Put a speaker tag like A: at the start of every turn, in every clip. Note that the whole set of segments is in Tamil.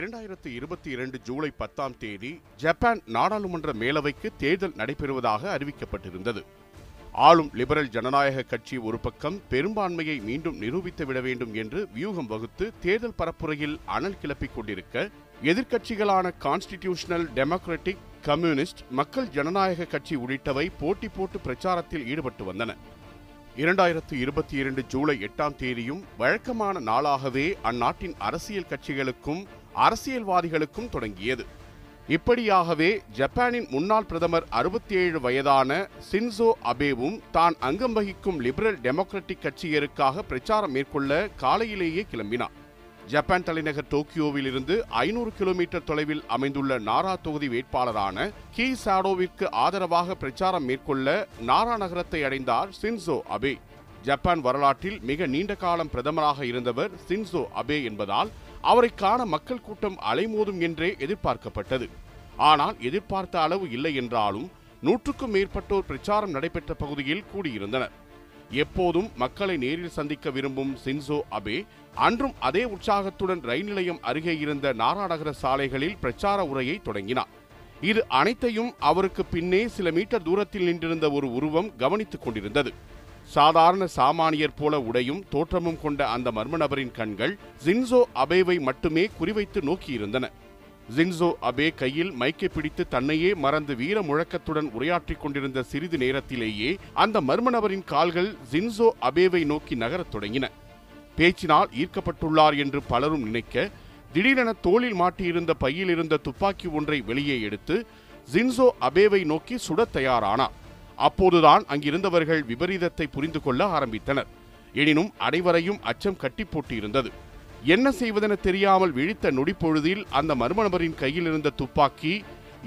A: இரண்டாயிரத்து இருபத்தி இரண்டு ஜூலை பத்தாம் தேதி ஜப்பான் நாடாளுமன்ற மேலவைக்கு தேர்தல் நடைபெறுவதாக அறிவிக்கப்பட்டிருந்தது. ஆளும் லிபரல் ஜனநாயக கட்சி ஒரு பக்கம் பெரும்பான்மையை மீண்டும் நிரூபித்து விட வேண்டும் என்று வியூகம் வகுத்து தேர்தல் பரப்புரையில் அனல் கிளப்பிக் கொண்டிருக்க எதிர்க்கட்சிகளான கான்ஸ்டிடியூஷனல் டெமோக்ராட்டிக் கம்யூனிஸ்ட் மக்கள் ஜனநாயக கட்சி உள்ளிட்டவை போட்டி போட்டு பிரச்சாரத்தில் ஈடுபட்டு வந்தன. இரண்டாயிரத்து இருபத்தி இரண்டு ஜூலை எட்டாம் தேதியும் வழக்கமான நாளாகவே அந்நாட்டின் அரசியல் கட்சிகளுக்கும் அரசியல்வாதிகளுக்கும் தொடங்கியது. இப்படியாகவே ஜப்பானின் முன்னாள் பிரதமர் அறுபத்தி ஏழு வயதான சின்சோ அபேவும் தான் அங்கம் வகிக்கும் லிபரல் டெமோக்ராட்டிக் கட்சியருக்காக பிரச்சாரம் மேற்கொள்ள காலையிலேயே கிளம்பினார். ஜப்பான் தலைநகர் டோக்கியோவில் இருந்து ஐநூறு கிலோமீட்டர் தொலைவில் அமைந்துள்ள நாரா தொகுதி வேட்பாளரான கீ சாடோவிற்கு ஆதரவாக பிரச்சாரம் மேற்கொள்ள நாரா நகரத்தை அடைந்தார் சின்சோ அபே. ஜப்பான் வரலாற்றில் மிக நீண்ட காலம் பிரதமராக இருந்தவர் சின்சோ அபே என்பதால் அவரை காண மக்கள் கூட்டம் அலைமோதும் என்றே எதிர்பார்க்கப்பட்டது. ஆனால் எதிர்பார்த்த அளவு இல்லை என்றாலும் நூற்றுக்கும் மேற்பட்டோர் பிரச்சாரம் நடைபெற்ற பகுதியில் கூடியிருந்தனர். எப்போதும் மக்களை நேரில் சந்திக்க விரும்பும் சின்சோ அபே அன்றும் அதே உற்சாகத்துடன் ரயில் நிலையம் அருகே இருந்த நாராநகர சாலைகளில் பிரச்சார உரையை தொடங்கினார். இது அனைத்தையும் அவருக்கு பின்னே சில மீட்டர் தூரத்தில் நின்றிருந்த ஒரு உருவம் கவனித்துக் கொண்டிருந்தது. சாதாரண சாமானியர் போல உடையும் தோற்றமும் கொண்ட அந்த மர்ம நபரின் கண்கள் ஜின்சோ அபேவை மட்டுமே குறிவைத்து நோக்கியிருந்தன. ஜின்சோ அபே கையில் மைக்கை பிடித்து தன்னையே மறந்து வீர முழக்கத்துடன் உரையாற்றிக் கொண்டிருந்த சிறிது நேரத்திலேயே அந்த மர்ம நபரின் கால்கள் ஜின்சோ அபேவை நோக்கி நகரத் தொடங்கின. பேச்சினால் ஈர்க்கப்பட்டுள்ளார் என்று பலரும் நினைக்க திடீரென தோளில் மாட்டியிருந்த பையில் இருந்த துப்பாக்கி ஒன்றை வெளியே எடுத்து ஜின்சோ அபேவை நோக்கி சுடத் தயாரானார். அப்போதுதான் அங்கிருந்தவர்கள் விபரீதத்தை புரிந்து கொள்ள ஆரம்பித்தனர். எனினும் அனைவரையும் அச்சம் கட்டி போட்டிருந்தது. என்ன செய்வதென தெரியாமல் விழித்த நொடிப்பொழுதில் அந்த மர்ம நபரின் கையில் இருந்த துப்பாக்கி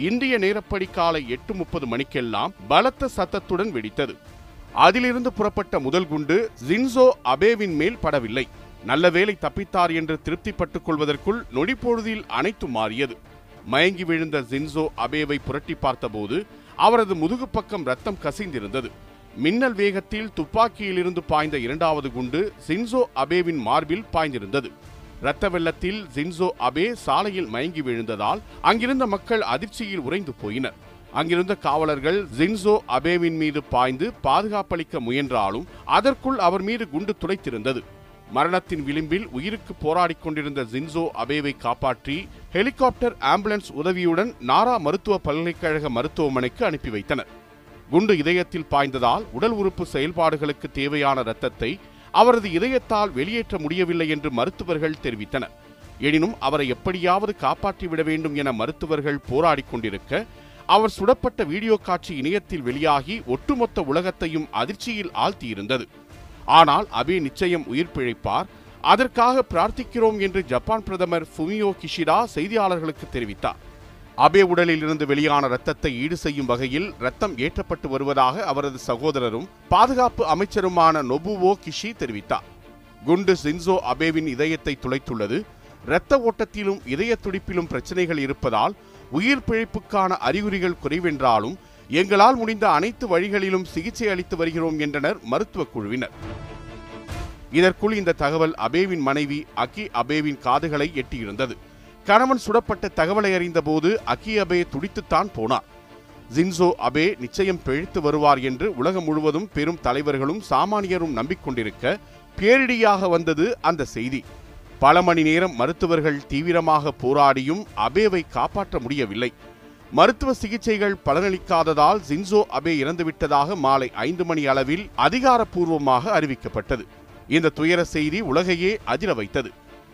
A: இந்திய நேரப்படி காலை எட்டு முப்பது மணிக்கெல்லாம் பலத்த சத்தத்துடன் வெடித்தது. அதிலிருந்து புறப்பட்ட முதல் குண்டு ஜின்சோ அபேவின் மேல் படவில்லை. நல்ல வேளை தப்பித்தார் என்று திருப்திப்பட்டுக் கொள்வதற்குள் நொடிப்பொழுதில் அனைத்தும் மாறியது. மயங்கி விழுந்த ஜின்சோ அபேவை புரட்டி பார்த்தபோது அவரது முதுகு பக்கம் ரத்தம் கசிந்திருந்தது. மின்னல் வேகத்தில் துப்பாக்கியிலிருந்து பாய்ந்த இரண்டாவது குண்டு ஜின்சோ அபேவின் மார்பில் பாய்ந்திருந்தது. இரத்த வெள்ளத்தில் ஜின்சோ அபே சாலையில் மயங்கி விழுந்ததால் அங்கிருந்த மக்கள் அதிர்ச்சியில் உறைந்து போயினர். அங்கிருந்த காவலர்கள் ஜின்சோ அபேவின் மீது பாய்ந்து பாதுகாப்பளிக்க முயன்றாலும் அதற்குள் அவர் மீது குண்டு துளைத்திருந்தது. மரணத்தின் விளிம்பில் உயிருக்கு போராடிக் கொண்டிருந்த ஜின்சோ அபேவை காப்பாற்றி ஹெலிகாப்டர் ஆம்புலன்ஸ் உதவியுடன் நாரா மருத்துவ பல்கலைக்கழக மருத்துவமனைக்கு அனுப்பி வைத்தனர். குண்டு இதயத்தில் பாய்ந்ததால் உடல் உறுப்பு செயல்பாடுகளுக்கு தேவையான இரத்தத்தை அவரது இதயத்தால் வெளியேற்ற முடியவில்லை என்று மருத்துவர்கள் தெரிவித்தனர். எனினும் அவரை எப்படியாவது காப்பாற்றிவிட வேண்டும் என மருத்துவர்கள் போராடிக் கொண்டிருக்க அவர் சுடப்பட்ட வீடியோ காட்சி இணையத்தில் வெளியாகி ஒட்டுமொத்த உலகத்தையும் அதிர்ச்சியில் ஆழ்த்தியிருந்தது. ஆனால் அபே நிச்சயம் உயிர் பிழைப்பார். அதற்காக பிரார்த்திக்கிறோம் என்று ஜப்பான் பிரதமர் ஃபுமியோ கிஷிடா செய்தியாளர்களுக்கு தெரிவித்தார். அபே உடலில் இருந்து வெளியான ரத்தத்தை ஈடு செய்யும் வகையில் ரத்தம் ஏற்றப்பட்டு வருவதாக அவரது சகோதரரும் பாதுகாப்பு அமைச்சருமான நொபுவோ கிஷி தெரிவித்தார். குண்டு சின்சோ அபேவின் இதயத்தை துளைத்துள்ளது. இரத்த ஓட்டத்திலும் இதய துடிப்பிலும் பிரச்சனைகள் இருப்பதால் உயிர் பிழைப்புக்கான அறிகுறிகள் குறைவென்றாலும் எங்களால் முடிந்த அனைத்து வழிகளிலும் சிகிச்சை அளித்து வருகிறோம் என்றனர் மருத்துவ குழுவினர். இதற்குள் இந்த தகவல் அபேவின் மனைவி அகி அபேவின் காதுகளை எட்டியிருந்தது. கணவன் சுடப்பட்ட தகவலை அறிந்தபோது அகி அபே துடித்துத்தான் போனார். ஜின்சோ அபே நிச்சயம் பிழைத்து வருவார் என்று உலகம் முழுவதும் பெரும் தலைவர்களும் சாமானியரும் நம்பிக்கொண்டிருக்க பேரிடியாக வந்தது அந்த செய்தி. பல மணி நேரம் மருத்துவர்கள் தீவிரமாக போராடியும் அபேவை காப்பாற்ற முடியவில்லை. மருத்துவ சிகிச்சைகள் பலனளிக்காததால் ஜின்சோ அபே இறந்துவிட்டதாக மாலை ஐந்து மணி அளவில் அதிகாரப்பூர்வமாக அறிவிக்கப்பட்டது. இந்த துயர செய்தி உலகையே அதிர வைத்தது.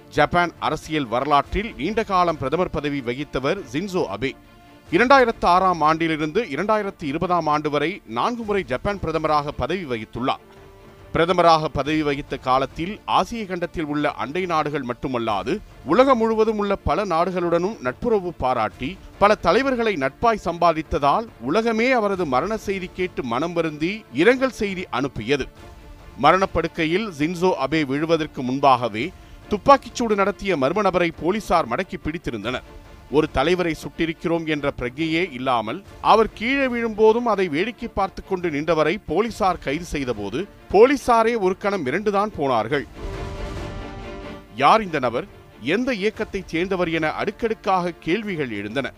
A: ஜப்பான் அரசியல் வரலாற்றில் நீண்ட காலம் பிரதமர் பதவி வகித்தவர் ஜின்சோ அபே. இரண்டாயிரத்து ஆறாம் ஆண்டிலிருந்து இரண்டாயிரத்து இருபதாம் ஆண்டு வரை நான்கு முறை ஜப்பான் பிரதமராக பதவி வகித்துள்ளார். பிரதமராக பதவி வகித்த காலத்தில் ஆசிய கண்டத்தில் உள்ள அண்டை நாடுகள் மட்டுமல்லாது உலகம் முழுவதும் உள்ள பல நாடுகளுடனும் நட்புறவு பாராட்டி பல தலைவர்களை நட்பாய் சம்பாதித்ததால் உலகமே அவரது மரண செய்தி கேட்டு மனம் வருந்தி இரங்கல் செய்தி அனுப்பியது. மரணப்படுக்கையில் ஜின்சோ அபே விழுவதற்கு முன்பாகவே துப்பாக்கிச்சூடு நடத்திய மர்ம நபரை போலீசார் மடக்கி பிடித்திருந்தனர். ஒரு தலைவரை சுட்டிருக்கிறோம் என்ற பிரஜையே இல்லாமல் அவர் கீழே விழும்போதும் அதை வேடிக்கை பார்த்து கொண்டு நின்றவரை போலீசார் கைது செய்தபோது போலீசாரே ஒரு கணம் இரண்டுதான் போனார்கள். யார் இந்த நபர்? எந்த இயக்கத்தைச் சேர்ந்தவர் என அடுக்கடுக்காக கேள்விகள் எழுந்தன.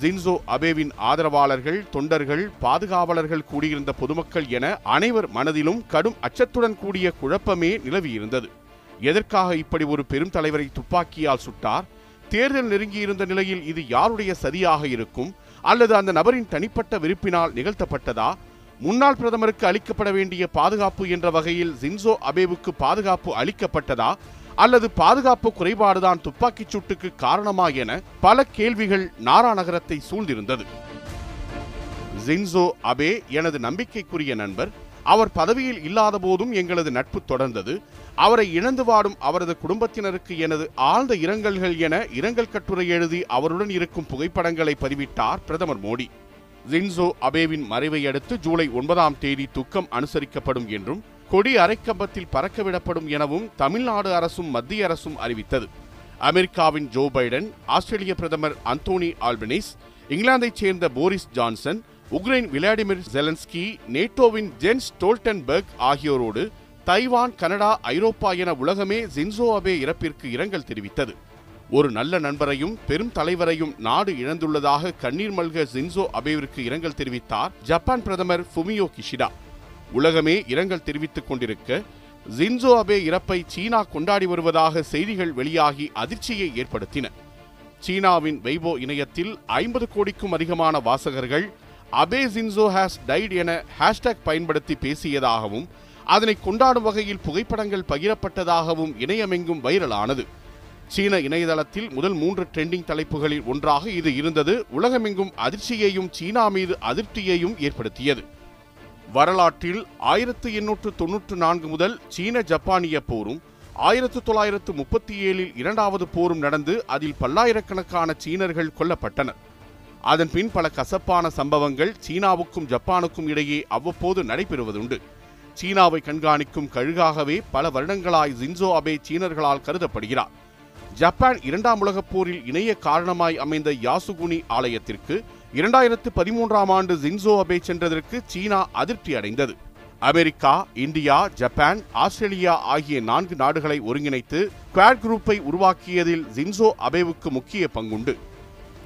A: ஜின்சோ அபேவின் ஆதரவாளர்கள் தொண்டர்கள் பாதுகாவலர்கள் கூடியிருந்த பொதுமக்கள் என அனைவர் மனதிலும் கடும் அச்சத்துடன் கூடிய குழப்பமே நிலவியிருந்தது. எதற்காக இப்படி ஒரு பெரும் தலைவரை துப்பாக்கியால் சுட்டார்? தேர்தல் நெருங்கியிருந்த நிலையில் இது யாருடைய சதியாக இருக்கும்? அல்லது அந்த நபரின் தனிப்பட்ட விருப்பினால் நிகழ்த்தப்பட்டதா? முன்னாள் பிரதமருக்கு அளிக்கப்பட வேண்டிய பாதுகாப்பு என்ற வகையில் ஜின்சோ அபேவுக்கு பாதுகாப்பு அளிக்கப்பட்டதா? அல்லது பாதுகாப்பு குறைபாடுதான் துப்பாக்கிச் சூட்டுக்கு காரணமா என பல கேள்விகள் நாரா நகரத்தை சூழ்ந்திருந்தது. ஜின்சோ அபே எனது நம்பிக்கைக்குரிய நண்பர் அவர் பதவியில் இல்லாத போதும் எங்களது நட்பு தொடர்ந்தது. அவரை இழந்து வாடும் அவரது குடும்பத்தினருக்கு எனது ஆழ்ந்த இரங்கல்கள் என இரங்கல் கட்டுரை எழுதி அவருடன் இருக்கும் புகைப்படங்களை பதிவிட்டார் பிரதமர் மோடி. ஜின்சோ அபேவின் மறைவை அடுத்து ஜூலை ஒன்பதாம் தேதி துக்கம் அனுசரிக்கப்படும் என்றும் கொடி அரைக்கம்பத்தில் பறக்கவிடப்படும் எனவும் தமிழ்நாடு அரசும் மத்திய அரசும் அறிவித்தது. அமெரிக்காவின் ஜோ பைடன் ஆஸ்திரேலிய பிரதமர் அந்தோனி ஆல்பனிஸ் இங்கிலாந்தைச் சேர்ந்த Boris Johnson Ukraine Vladimir Zelensky நேட்டோவின் Jens Stoltenberg ஆகியோரோடு தைவான் கனடா ஐரோப்பா என உலகமே ஜின்சோ அபே இறப்பிற்கு இரங்கல் தெரிவித்தது. ஒரு நல்ல நண்பரையும் பெரும் தலைவரையும் நாடு இழந்துள்ளதாக கண்ணீர் மல்க ஜின்சோ அபேவிற்கு இரங்கல் தெரிவித்தார் ஜப்பான் பிரதமர் ஃபுமியோ கிஷிடா. உலகமே இரங்கல் தெரிவித்துக் கொண்டிருக்க ஜின்சோ அபே இறப்பை சீனா கொண்டாடி வருவதாக செய்திகள் வெளியாகி அதிர்ச்சியை ஏற்படுத்தின. சீனாவின் வெய்போ இணையத்தில் ஐம்பது கோடிக்கும் அதிகமான வாசகர்கள் அபே ஜின்சோ ஹாஸ் டைட் என ஹேஷ்டேக் பயன்படுத்தி பேசியதாகவும் அதனை கொண்டாடும் வகையில் புகைப்படங்கள் பகிரப்பட்டதாகவும் இணையமெங்கும் வைரலானது. சீன இணையதளத்தில் முதல் மூன்று ட்ரெண்டிங் தலைப்புகளில் ஒன்றாக இது இருந்தது. உலகமெங்கும் அதிர்ச்சியையும் சீனா மீது அதிர்ச்சியையும் ஏற்படுத்தியது. வரலாற்றில் ஆயிரத்து எண்ணூற்று தொன்னூற்று நான்கு முதல் சீன ஜப்பானிய போரும் ஆயிரத்து தொள்ளாயிரத்து முப்பத்தி ஏழில் இரண்டாவது போரும் நடந்து அதில் பல்லாயிரக்கணக்கான சீனர்கள் கொல்லப்பட்டனர். அதன் பின் பல கசப்பான சம்பவங்கள் சீனாவுக்கும் ஜப்பானுக்கும் இடையே அவ்வப்போது நடைபெறுவதுண்டு. சீனாவை கண்காணிக்கும் கழுகாகவே பல வருடங்களாய் ஜின்சோ அபே சீனர்களால் கருதப்படுகிறார். ஜப்பான் இரண்டாம் உலகப் போரில் இணைய காரணமாய் அமைந்த யாசுகுனி ஆலயத்திற்கு இரண்டாயிரத்து பதிமூன்றாம் ஆண்டு ஜின்சோ அபே சென்றதற்கு சீனா அதிருப்தி அடைந்தது. அமெரிக்கா இந்தியா ஜப்பான் ஆஸ்திரேலியா ஆகிய நான்கு நாடுகளை ஒருங்கிணைத்து குவாட் குரூப்பை உருவாக்கியதில் ஜின்சோ அபேவுக்கு முக்கிய பங்குண்டு.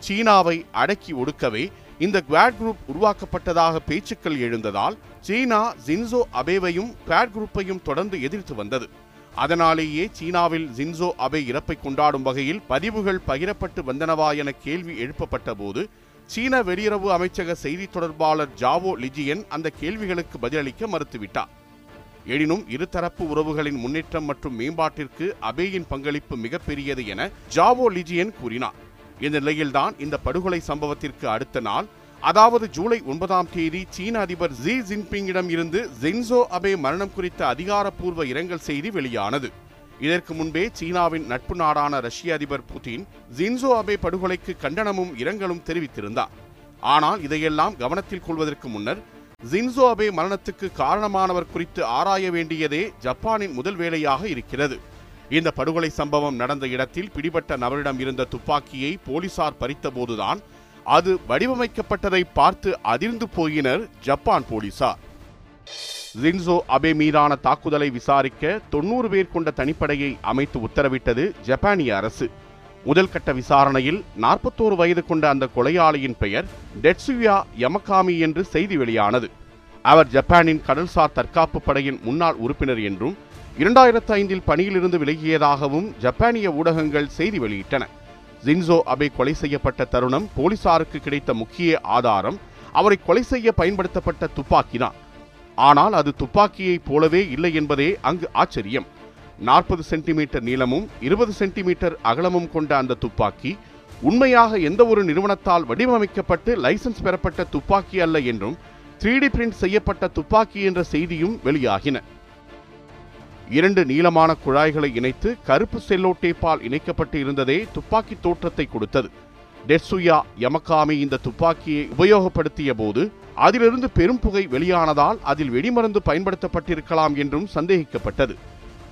A: சீனாவை அடக்கி ஒடுக்கவே இந்த குவாட் குரூப் உருவாக்கப்பட்டதாக பேச்சுக்கள் எழுந்ததால் சீனா ஜின்சோ அபேவையும் குவாட் குரூப்பையும் தொடர்ந்து எதிர்த்து வந்தது. அதனாலேயே சீனாவில் ஜின்சோ அபே இறப்பை கொண்டாடும் வகையில் பதிவுகள் பகிரப்பட்டு வந்தனவா என கேள்வி எழுப்பப்பட்ட போது சீன வெளியுறவு அமைச்சக செய்தி தொடர்பாளர் ஜாவோ லிஜியன் அந்த கேள்விகளுக்கு பதிலளிக்க மறுத்துவிட்டார். எனினும் இருதரப்பு உறவுகளின் முன்னேற்றம் மற்றும் மேம்பாட்டிற்கு அபேயின் பங்களிப்பு மிகப்பெரியது என ஜாவோ லிஜியன் கூறினார். இந்த நிலையில்தான் இந்த படுகொலை சம்பவத்திற்கு அடுத்த நாள் அதாவது ஜூலை ஒன்பதாம் தேதி சீன அதிபர் ஜி ஜின்பிங்கிடம் இருந்து ஜின்சோ அபே மரணம் குறித்த அதிகாரப்பூர்வ இரங்கல் செய்தி வெளியானது. இதற்கு முன்பே சீனாவின் நட்பு நாடான ரஷ்ய அதிபர் புதின் ஜின்சோ அபே படுகொலைக்கு கண்டனமும் இரங்கலும் தெரிவித்திருந்தார் ஆனால் இதையெல்லாம் கவனத்தில் கொள்வதற்கு முன்னர் ஜின்சோ அபே மரணத்துக்கு காரணமானவர் குறித்து ஆராய வேண்டியதே ஜப்பானின் முதல் வேலையாக இருக்கிறது. இந்த படுகொலை சம்பவம் நடந்த இடத்தில் பிடிபட்ட நபரிடம் இருந்த துப்பாக்கியை போலீசார் பறித்தபோதுதான் அது வடிவமைக்கப்பட்டதை பார்த்து அதிர்ந்து போயினர் ஜப்பான் போலீசார். ஜின்சோ அபே மீதான தாக்குதலை விசாரிக்க தொண்ணூறு பேர் கொண்ட தனிப்படையை அமைத்து உத்தரவிட்டது ஜப்பானிய அரசு. முதல் கட்ட விசாரணையில் நாற்பத்தோரு வயது கொண்ட அந்த கொலையாளியின் பெயர் டெட்சுயா யமகாமி என்று செய்தி வெளியானது. அவர் ஜப்பானின் கடல்சார் தற்காப்பு படையின் முன்னாள் உறுப்பினர் என்றும் இரண்டாயிரத்து ஐந்தில் பணியிலிருந்து விலகியதாகவும் ஜப்பானிய ஊடகங்கள் செய்தி வெளியிட்டன. ஜின்சோ அபே கொலை செய்யப்பட்ட தருணம் போலீசாருக்கு கிடைத்த முக்கிய ஆதாரம் அவரை கொலை செய்ய பயன்படுத்தப்பட்ட துப்பாக்கிதான் ஆனால் அது துப்பாக்கியைப் போலவே இல்லை என்பதே அங்கு ஆச்சரியம். நாற்பது சென்டிமீட்டர் நீளமும் இருபது சென்டிமீட்டர் அகலமும் கொண்ட அந்த துப்பாக்கி உண்மையாக எந்த ஒரு நிறுவனத்தால் வடிவமைக்கப்பட்டு லைசன்ஸ் பெறப்பட்ட துப்பாக்கி அல்ல என்றும் த்ரீ டி பிரிண்ட் செய்யப்பட்ட துப்பாக்கி என்ற செய்தியும் வெளியாகின. இரண்டு நீளமான குழாய்களை இணைத்து கருப்பு செல்லோட்டேப்பால் இணைக்கப்பட்டு இருந்ததே துப்பாக்கி தோற்றத்தை கொடுத்தது. டெட்சுயா யமகாமி இந்த துப்பாக்கியை உபயோகப்படுத்திய போது அதிலிருந்து பெரும் புகை வெளியானதால் அதில் வெடிமருந்து பயன்படுத்தப்பட்டிருக்கலாம் என்றும் சந்தேகிக்கப்பட்டது.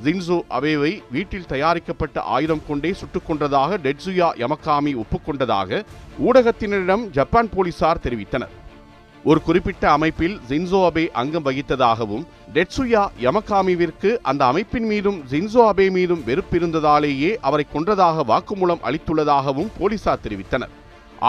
A: ஜின்சோ அவேவை வீட்டில் தயாரிக்கப்பட்ட ஆயுதம் கொண்டே சுட்டுக் கொன்றதாக டெட்சுயா யமகாமி ஒப்புக்கொண்டதாக ஊடகத்தினரிடம் ஜப்பான் போலீசார் தெரிவித்தனர். ஒரு குறிப்பிட்ட அமைப்பில் ஜின்சோ அபே அங்கம் வகித்ததாகவும் டெட்சுயா யமகாமிவிற்கு அந்த அமைப்பின் மீதும் ஜின்சோ அபே மீதும் வெறுப்பிருந்ததாலேயே அவரை கொன்றதாக வாக்குமூலம் அளித்துள்ளதாகவும் போலீசார் தெரிவித்தனர்.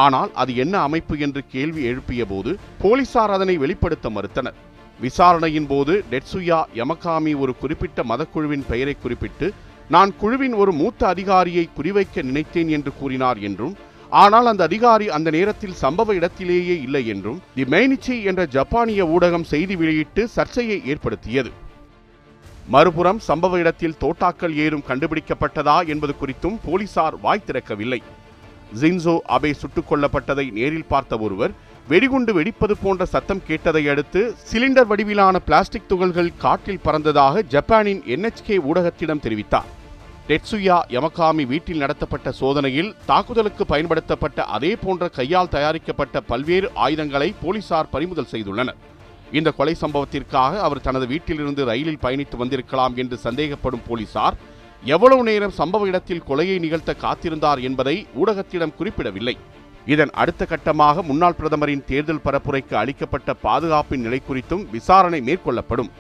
A: ஆனால் அது என்ன அமைப்பு என்று கேள்வி எழுப்பிய போது போலீசார் அதனை வெளிப்படுத்த மறுத்தனர். விசாரணையின் போது டெட்சுயா யமகாமி ஒரு குறிப்பிட்ட மதக்குழுவின் பெயரை குறிப்பிட்டு நான் குழுவின் ஒரு மூத்த அதிகாரியை குறிவைக்க நினைத்தேன் என்று கூறினார் என்றும் ஆனால் அந்த அதிகாரி அந்த நேரத்தில் சம்பவ இடத்திலேயே இல்லை என்றும் தி மெய்னிச்சி என்ற ஜப்பானிய ஊடகம் செய்தி வெளியிட்டு சர்ச்சையை ஏற்படுத்தியது. மறுபுறம் சம்பவ இடத்தில் தோட்டாக்கள் ஏதும் கண்டுபிடிக்கப்பட்டதா என்பது குறித்தும் போலீசார் வாய் திறக்கவில்லை. ஜின்சோ அபே சுட்டுக் கொல்லப்பட்டதை நேரில் பார்த்த ஒருவர் வெடிகுண்டு வெடிப்பது போன்ற சத்தம் கேட்டதை அடுத்து சிலிண்டர் வடிவிலான பிளாஸ்டிக் துகள்கள் காற்றில் பறந்ததாக ஜப்பானின் என்எச்கே ஊடகத்திடம் தெரிவித்தார். டெட்சுயா யமகாமி வீட்டில் நடத்தப்பட்ட சோதனையில் தாக்குதலுக்கு பயன்படுத்தப்பட்ட அதே போன்ற கையால் தயாரிக்கப்பட்ட பல்வேறு ஆயுதங்களை போலீசார் பறிமுதல் செய்துள்ளனர். இந்த கொலை சம்பவத்திற்காக அவர் தனது வீட்டிலிருந்து ரயிலில் பயணித்து வந்திருக்கலாம் என்று சந்தேகப்படும் போலீசார் எவ்வளவு நேரம் சம்பவ இடத்தில் கொலையை நிகழ்த்த காத்திருந்தார் என்பதை ஊடகத்திடம் குறிப்பிடவில்லை. இதன் அடுத்த கட்டமாக முன்னாள் பிரதமரின் தேர்தல் பரப்புரைக்கு அளிக்கப்பட்ட பாதுகாப்பின் நிலை குறித்தும் விசாரணை மேற்கொள்ளப்படும்.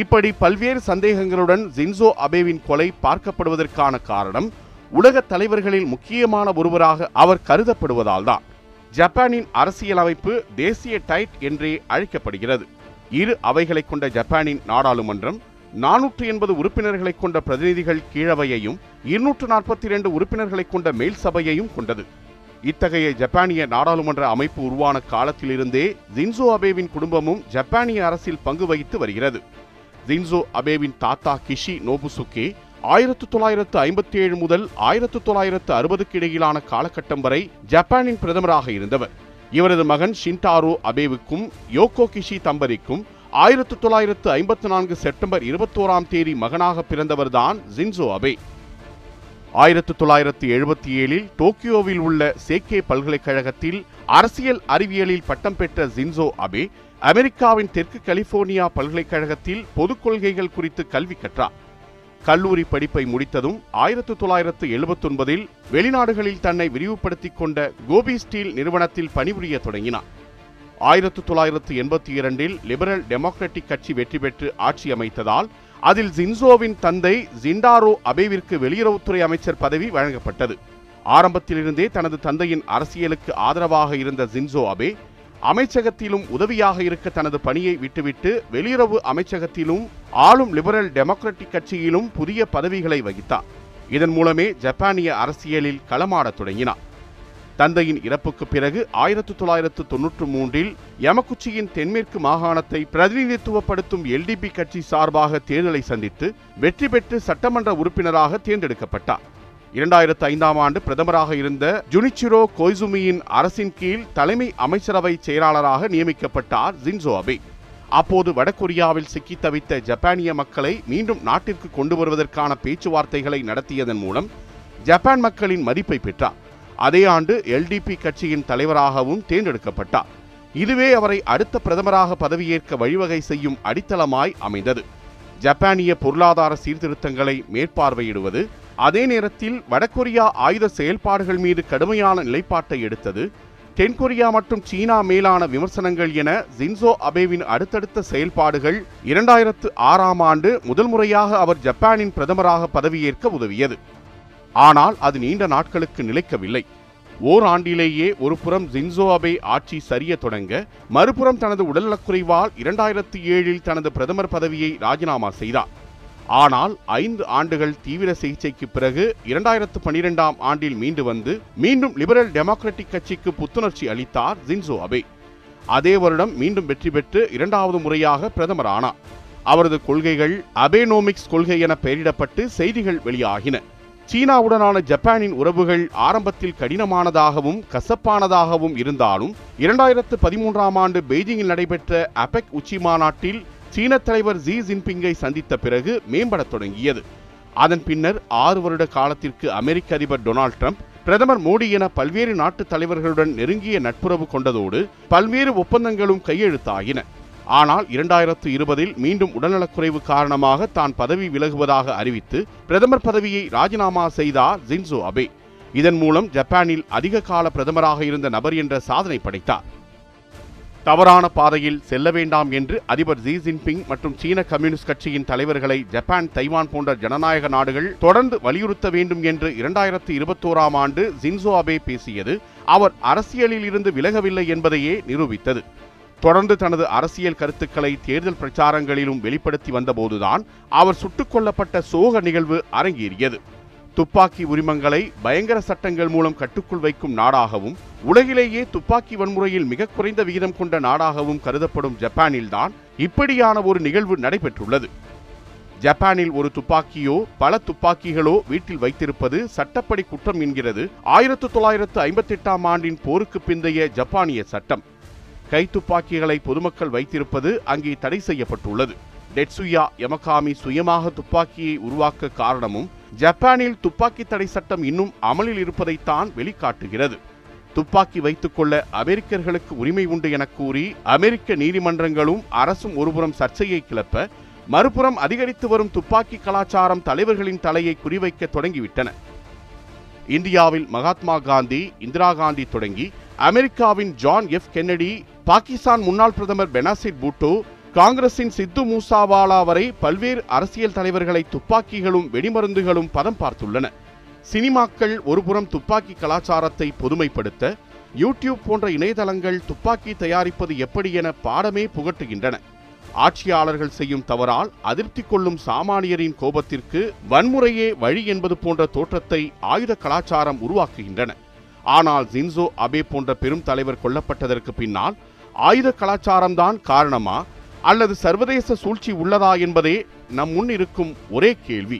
A: இப்படி பல்வேறு சந்தேகங்களுடன் ஜின்சோ அபேவின் கொலை பார்க்கப்படுவதற்கான காரணம் உலக தலைவர்களில் முக்கியமான ஒருவராக அவர் கருதப்படுவதால்தான். ஜப்பானின் அரசியலமைப்பு தேசிய டைட் என்றே அழைக்கப்படுகிறது. இரு அவைகளை கொண்ட ஜப்பானின் நாடாளுமன்றம் நானூற்று எண்பது உறுப்பினர்களை கொண்ட பிரதிநிதிகள் கீழவையையும் இருநூற்று நாற்பத்தி இரண்டு உறுப்பினர்களை கொண்ட மேல் சபையையும் கொண்டது. இத்தகைய ஜப்பானிய நாடாளுமன்ற அமைப்பு உருவான காலத்திலிருந்தே ஜின்சோ அபேவின் குடும்பமும் ஜப்பானிய அரசில் பங்கு வகித்து வருகிறது. ஜின்சோ அபேவின் தாத்தா கிஷி நோபுசுகே ஆயிரத்து தொள்ளாயிரத்து ஐம்பத்தி ஏழு முதல் ஆயிரத்து தொள்ளாயிரத்து அறுபதுக்கு இடையிலான காலகட்டம் வரை ஜப்பானின் பிரதமராக இருந்தவர். இவரது மகன் ஷின்டாரோ அபேவுக்கும் யோகோ கிஷி தம்பரிக்கும் ஆயிரத்து தொள்ளாயிரத்து ஐம்பத்தி நான்கு செப்டம்பர் இருபத்தோராம் தேதி மகனாக பிறந்தவர்தான் ஜின்சோ அபே. ஆயிரத்து தொள்ளாயிரத்து எழுபத்தி ஏழில் டோக்கியோவில் உள்ள சேக்கே பல்கலைக்கழகத்தில் அரசியல் அறிவியலில் பட்டம் பெற்ற ஜின்சோ அபே அமெரிக்காவின் தெற்கு கலிபோர்னியா பல்கலைக்கழகத்தில் பொதுக் கொள்கைகள் குறித்து கல்வி கற்றார். கல்லூரி படிப்பை முடித்ததும் ஆயிரத்து தொள்ளாயிரத்து எழுபத்தொன்பதில் வெளிநாடுகளில் தன்னை விரிவுபடுத்திக் கொண்ட கோபி ஸ்டீல் நிறுவனத்தில் பணிபுரிய தொடங்கினார். ஆயிரத்து தொள்ளாயிரத்து எண்பத்தி இரண்டில் லிபரல் டெமோக்ராட்டிக் கட்சி வெற்றி பெற்று ஆட்சி அமைத்ததால் அதில் ஜின்சோவின் தந்தை ஜிண்டாரோ அபேவிற்கு வெளியுறவுத்துறை அமைச்சர் பதவி வழங்கப்பட்டது. ஆரம்பத்திலிருந்தே தனது தந்தையின் அரசியலுக்கு ஆதரவாக இருந்த ஜின்சோ அபே அமைச்சகத்திலும் உதவியாக இருக்க தனது பணியை விட்டுவிட்டு வெளியுறவு அமைச்சகத்திலும் ஆளும் லிபரல் டெமோக்ராட்டிக் கட்சியிலும் புதிய பதவிகளை வகித்தார். இதன் மூலமே ஜப்பானிய அரசியலில் களமாடத் தொடங்கினார். தந்தையின் இறப்புக்கு பிறகு ஆயிரத்து தொள்ளாயிரத்து தொன்னூற்று மூன்றில் யமகுச்சியின் தென்மேற்கு மாகாணத்தை பிரதிநிதித்துவப்படுத்தும் எல்டிபி கட்சி சார்பாக தேர்தலை சந்தித்து வெற்றி பெற்று சட்டமன்ற உறுப்பினராக தேர்ந்தெடுக்கப்பட்டார். இரண்டாயிரத்து ஐந்தாம் ஆண்டு பிரதமராக இருந்த ஜுனிச்சிரோ கொய்சுமியின் அரசின் கீழ் தலைமை அமைச்சரவை செயலாளராக நியமிக்கப்பட்டார் ஜின்சோ அபே. அப்போது வடகொரியாவில் சிக்கித் தவித்த ஜப்பானிய மக்களை மீண்டும் நாட்டிற்கு கொண்டு வருவதற்கான பேச்சுவார்த்தைகளை நடத்தியதன் மூலம் ஜப்பான் மக்களின் மதிப்பை பெற்றார். அதே ஆண்டு எல்டிபி கட்சியின் தலைவராகவும் தேர்ந்தெடுக்கப்பட்டார். இதுவே அவரை அடுத்த பிரதமராக பதவியேற்க வழிவகை செய்யும் அடித்தளமாய் அமைந்தது. ஜப்பானிய பொருளாதார சீர்திருத்தங்களை மேற்பார்வையிடுவது அதே நேரத்தில் வடகொரியா ஆயுத செயல்பாடுகள் மீது கடுமையான நிலைப்பாட்டை எடுத்தது. தென்கொரியா மற்றும் சீனா மேலான விமர்சனங்கள் என ஜின்சோ அபேவின் அடுத்தடுத்த செயல்பாடுகள் இரண்டாயிரத்து ஆறாம் ஆண்டு முதல் முறையாக அவர் ஜப்பானின் பிரதமராக பதவியேற்க உதவியது. ஆனால் அது நீண்ட நாட்களுக்கு நிலைக்கவில்லை. ஓர் ஆண்டிலேயே ஒரு புறம் ஜின்சோ அபே ஆட்சி சரிய தொடங்க மறுபுறம் தனது உடல்நலக்குறைவால் இரண்டாயிரத்து ஏழில் தனது பிரதமர் பதவியை ராஜினாமா செய்தார். ஆனால் ஐந்து ஆண்டுகள் தீவிர சிகிச்சைக்கு பிறகு இரண்டாயிரத்து பனிரெண்டாம் ஆண்டில் மீண்டு வந்து மீண்டும் லிபரல் டெமோக்ராட்டிக் கட்சிக்கு புத்துணர்ச்சி அளித்தார் ஜின்சோ அபே. அதே வருடம் மீண்டும் வெற்றி பெற்று இரண்டாவது முறையாக பிரதமர் ஆனார் அவரது கொள்கைகள் அபேனோமிக்ஸ் கொள்கை என பெயரிடப்பட்டு செய்திகள் வெளியாகின. சீனாவுடனான ஜப்பானின் உறவுகள் ஆரம்பத்தில் கடினமானதாகவும் கசப்பானதாகவும் இருந்தாலும் இரண்டாயிரத்து பதிமூன்றாம் ஆண்டு பெய்ஜிங்கில் நடைபெற்ற அபெக் உச்சி மாநாட்டில் சீன தலைவர் ஜி ஜின்பிங்கை சந்தித்த பிறகு மேம்படத் தொடங்கியது. அதன் பின்னர் ஆறு வருட காலத்திற்கு அமெரிக்க அதிபர் டொனால்ட் ட்ரம்ப் பிரதமர் மோடி என பல்வேறு நாட்டு தலைவர்களுடன் நெருங்கிய நட்புறவு கொண்டதோடு பல்வேறு ஒப்பந்தங்களும் கையெழுத்தாகின ஆனால் இரண்டாயிரத்து இருபதில் மீண்டும் உடல்நலக்குறைவு காரணமாக தான் பதவி விலகுவதாக அறிவித்து பிரதமர் பதவியை ராஜினாமா செய்தார் ஜின்சோ அபே. இதன் மூலம் ஜப்பானில் அதிக கால பிரதமராக இருந்த நபர் என்ற சாதனை படைத்தார். தவறான பாதையில் செல்ல வேண்டாம் என்று அதிபர் ஜி ஜின்பிங் மற்றும் சீன கம்யூனிஸ்ட் கட்சியின் தலைவர்களை ஜப்பான் தைவான் போன்ற ஜனநாயக நாடுகள் தொடர்ந்து வலியுறுத்த வேண்டும் என்று இரண்டாயிரத்தி இருபத்தோராம் ஆண்டு ஜின்சோ அபே பேசியது. அவர் அரசியலில் இருந்து விலகவில்லை என்பதையே நிரூபித்தது. தொடர்ந்து தனது அரசியல் கருத்துக்களை தேர்தல் பிரச்சாரங்களிலும் வெளிப்படுத்தி வந்தபோதுதான் அவர் சுட்டுக் கொல்லப்பட்ட சோக நிகழ்வு அரங்கேறியது. துப்பாக்கி உரிமங்களை பயங்கர சட்டங்கள் மூலம் கட்டுக்குள் வைக்கும் நாடாகவும் உலகிலேயே துப்பாக்கி வன்முறையில் மிக குறைந்த விகிதம் கொண்ட நாடாகவும் கருதப்படும் ஜப்பானில்தான் இப்படியான ஒரு நிகழ்வு நடைபெற்றுள்ளது. ஜப்பானில் ஒரு துப்பாக்கியோ பல துப்பாக்கிகளோ வீட்டில் வைத்திருப்பது சட்டப்படி குற்றம் என்கிறது. ஆயிரத்து தொள்ளாயிரத்து ஐம்பத்தி எட்டாம் ஆண்டின் போருக்கு பிந்தைய ஜப்பானிய சட்டம். கைத்துப்பாக்கிகளை பொதுமக்கள் வைத்திருப்பது அங்கே தடை செய்யப்பட்டுள்ளது. டெட்சுயா யமகாமி சுயமாக துப்பாக்கியை உருவாக்க காரணமும் ஜப்பானில் துப்பாக்கி தடை சட்டம் இன்னும் அமலில் இருப்பதைத்தான் வெளிக்காட்டுகிறது. துப்பாக்கி வைத்துக்கொள்ள அமெரிக்கர்களுக்கு உரிமை உண்டு என கூறி அமெரிக்க நீதிமன்றங்களும் அரசும் ஒருபுறம் சர்ச்சையை கிளப்ப மறுபுறம் அதிகரித்து வரும் துப்பாக்கி கலாச்சாரம் தலைவர்களின் தலையை குறிவைக்க தொடங்கிவிட்டன. இந்தியாவில் மகாத்மா காந்தி இந்திரா காந்தி தொடங்கி அமெரிக்காவின் ஜான் எஃப் கென்னடி பாகிஸ்தான் முன்னாள் பிரதமர் பெனாசிர் பூட்டோ காங்கிரசின் சித்து மூசாவாலா வரை பல்வேறு அரசியல் தலைவர்களை துப்பாக்கிகளும் வெடிமருந்துகளும் பதம் பார்த்துள்ளன. சினிமாக்கள் ஒருபுறம் துப்பாக்கி கலாச்சாரத்தை பொதுமைப்படுத்த யூடியூப் போன்ற இணையதளங்கள் துப்பாக்கி தயாரிப்பது எப்படி என பாடமே புகட்டுகின்றன. ஆட்சியாளர்கள் செய்யும் தவறால் அதிருப்தி கொள்ளும் சாமானியரின் கோபத்திற்கு வன்முறையே வழி என்பது போன்ற தோற்றத்தை ஆயுத கலாச்சாரம் உருவாக்குகின்றன. ஆனால் ஜின்சோ அபே போன்ற பெரும் தலைவர் கொல்லப்பட்டதற்கு பின்னால் ஆயுத கலாச்சாரம்தான் காரணமா? அல்லது சர்வதேச சூழ்ச்சி உள்ளதா என்பதே நம் முன் இருக்கும் ஒரே கேள்வி.